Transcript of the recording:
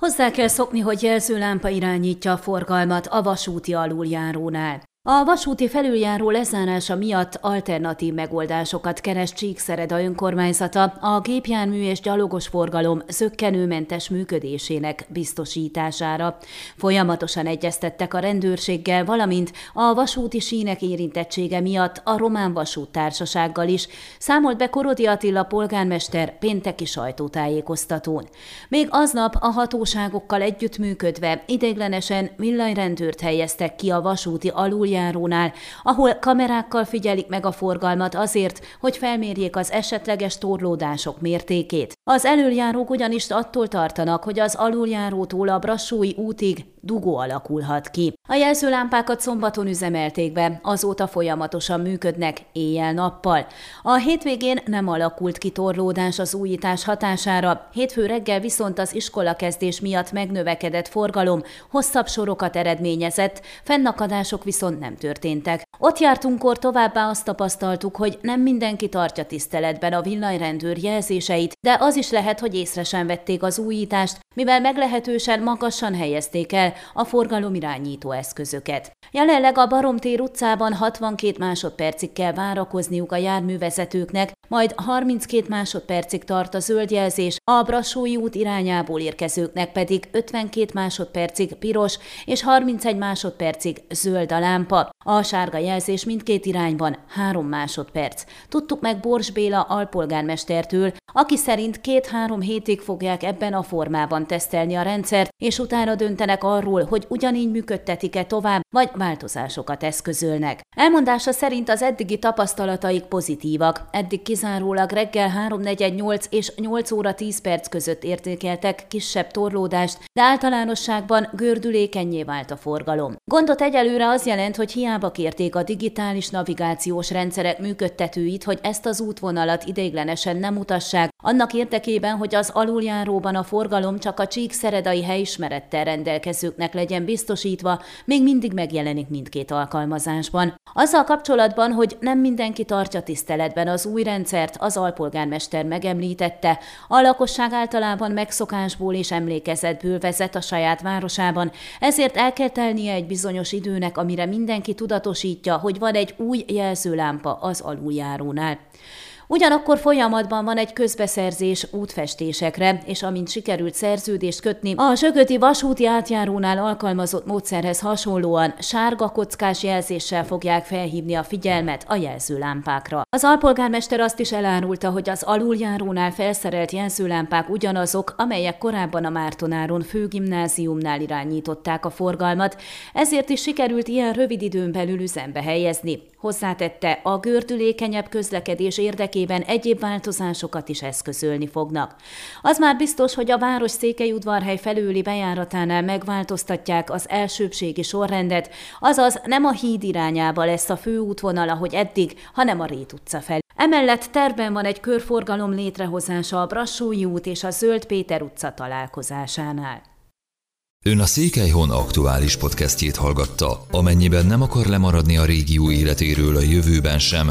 Hozzá kell szokni, hogy jelzőlámpa irányítja a forgalmat a vasúti aluljárónál. A vasúti felüljáró lezárása miatt alternatív megoldásokat keres Csíkszereda önkormányzata a gépjármű és gyalogos forgalom zöggenőmentes működésének biztosítására. Folyamatosan egyeztettek a rendőrséggel, valamint a vasúti sínek érintettsége miatt a Román Vasúttársasággal is, számolt be Korodi Attila polgármester pénteki sajtótájékoztatón. Még aznap a hatóságokkal együttműködve ideiglenesen villanyrendőrt helyeztek ki a vasúti alul aluljárónál, ahol kamerákkal figyelik meg a forgalmat azért, hogy felmérjék az esetleges torlódások mértékét. Az előjárók ugyanis attól tartanak, hogy az aluljárótól a Brassói útig dugó alakulhat ki. A jelzőlámpákat szombaton üzemelték be, azóta folyamatosan működnek éjjel-nappal. A hétvégén nem alakult ki torlódás az újítás hatására, hétfő reggel viszont az iskolakezdés miatt megnövekedett forgalom hosszabb sorokat eredményezett, fennakadások viszont nem történtek. Ott jártunkkor továbbá azt tapasztaltuk, hogy nem mindenki tartja tiszteletben a villanyrendőr jelzéseit, de az is lehet, hogy észre sem vették az újítást, mivel meglehetősen magasan helyezték el a forgalomirányító eszközöket. Jelenleg a Baromtér utcában 62 másodpercig kell várakozniuk a járművezetőknek, majd 32 másodpercig tart a zöld jelzés, a Brassói út irányából érkezőknek pedig 52 másodpercig piros és 31 másodpercig zöld a lámpa. A sárga jelzés mindkét irányban 3 másodperc. Tudtuk meg Bors Béla alpolgármestertől, aki szerint két-három hétig fogják ebben a formában tesztelni a rendszert, és utána döntenek arról, hogy ugyanígy működtetik-e tovább, vagy változásokat eszközölnek. Elmondása szerint az eddigi tapasztalataik pozitívak. Eddig kizárólag reggel 3.48 és 8 óra 10 perc között értékeltek kisebb torlódást, de általánosságban gördülékenyé vált a forgalom. Gondot egyelőre az jelent, hogy hiába kérték a digitális navigációs rendszerek működtetőit, hogy ezt az útvonalat ideiglenesen nem mutassák, annak érdekében, hogy az aluljáróban a forgalom csak a csíkszeredai helyismerettel rendelkezőknek legyen biztosítva, még mindig megjelenik mindkét alkalmazásban. Azzal kapcsolatban, hogy nem mindenki tartja tiszteletben az új rendszert, az alpolgármester megemlítette, a lakosság általában megszokásból és emlékezetből vezet a saját városában, ezért el kell telnie egy bizonyos időnek, amire mindenki tudatosítja, hogy van egy új jelzőlámpa az aluljárónál. Ugyanakkor folyamatban van egy közbeszerzés útfestésekre, és amint sikerült szerződést kötni, a Zsögöti vasúti átjárónál alkalmazott módszerhez hasonlóan sárga kockás jelzéssel fogják felhívni a figyelmet a jelzőlámpákra. Az alpolgármester azt is elárulta, hogy az aluljárónál felszerelt jelzőlámpák ugyanazok, amelyek korábban a Mártonáron főgimnáziumnál irányították a forgalmat, ezért is sikerült ilyen rövid időn belül üzembe helyezni. Hozzátette, a gördülékenyebb közlekedés érdekében egyéb változásokat is eszközölni fognak. Az már biztos, hogy a város székelyudvarhely felőli bejáratánál megváltoztatják az elsőbségi sorrendet, azaz nem a híd irányába lesz a főútvonal, ahogy eddig, hanem a Rét utca felé. Emellett terben van egy körforgalom létrehozása a Brassói út és a Zöld Péter utca találkozásánál. Ön a Székelyhon aktuális podcastjét hallgatta. Amennyiben nem akar lemaradni a régió életéről a jövőben sem,